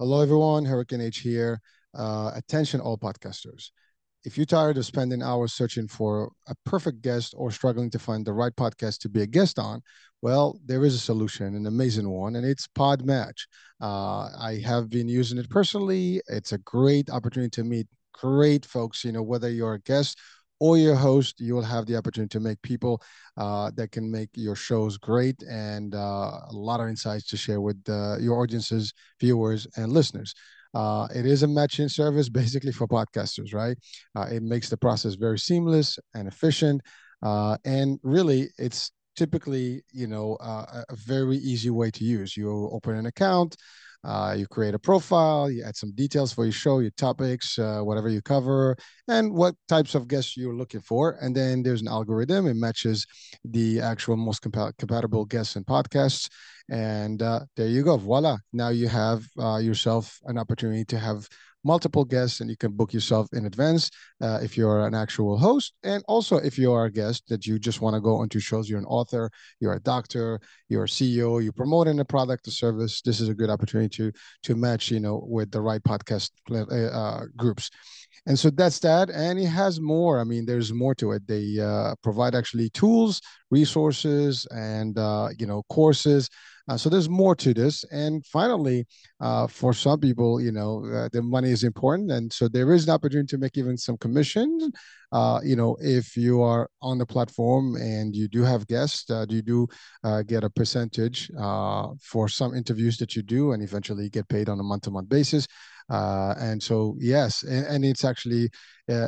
Hello, everyone. Hurricane H here. Uh, attention, all podcasters. If you're tired of spending hours searching for a perfect guest or struggling to find the right podcast to be a guest on, well, there is a solution, an amazing one, and it's Podmatch. Uh, I have been using it personally. It's a great opportunity to meet great folks, you know, whether you're a guest or your host, you will have the opportunity to make people uh, that can make your shows great and uh, a lot of insights to share with uh, your audiences, viewers, and listeners. Uh, it is a matching service basically for podcasters, right? Uh, it makes the process very seamless and efficient. Uh, and really, it's typically, you know, a very easy way to use. You open an account, uh, you create a profile, you add some details for your show, your topics, uh, whatever you cover, and what types of guests you're looking for. And then there's an algorithm, it matches the actual most compa- compatible guests and podcasts. And uh, there you go. Voila. Now you have uh, yourself an opportunity to have multiple guests and you can book yourself in advance uh, if you're an actual host. And also if you are a guest that you just want to go onto shows you're an author you're a doctor you're a ceo you're promoting a product or service this is a good opportunity to to match you know with the right podcast uh, groups and so that's that and it has more i mean there's more to it they uh, provide actually tools resources and uh, you know courses uh, so there's more to this. And finally, uh, for some people, you know, uh, the money is important, and so there is an opportunity to make even some commissions. Uh, you know, if you are on the platform and you do have guests, you do get a percentage for some interviews that you do, and eventually get paid on a month-to-month basis. And so, yes, and, and it's actually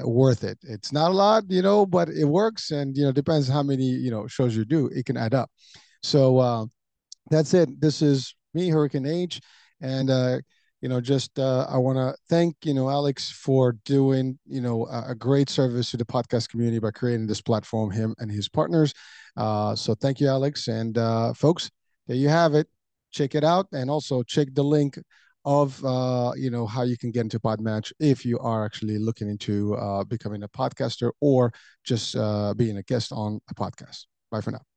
worth it. It's not a lot, you know, but it works, and you know, depends how many you know shows you do. It can add up. So that's it. This is me, Hurricane H, and uh, you know, just uh, I want to thank you know Alex for doing you know a, a, great service to the podcast community by creating this platform. Him and his partners. Uh, so thank you, Alex, and uh, folks. There you have it. Check it out, and also check the link of uh, you know how you can get into Podmatch if you are actually looking into uh, becoming a podcaster or just uh, being a guest on a podcast. Bye for now.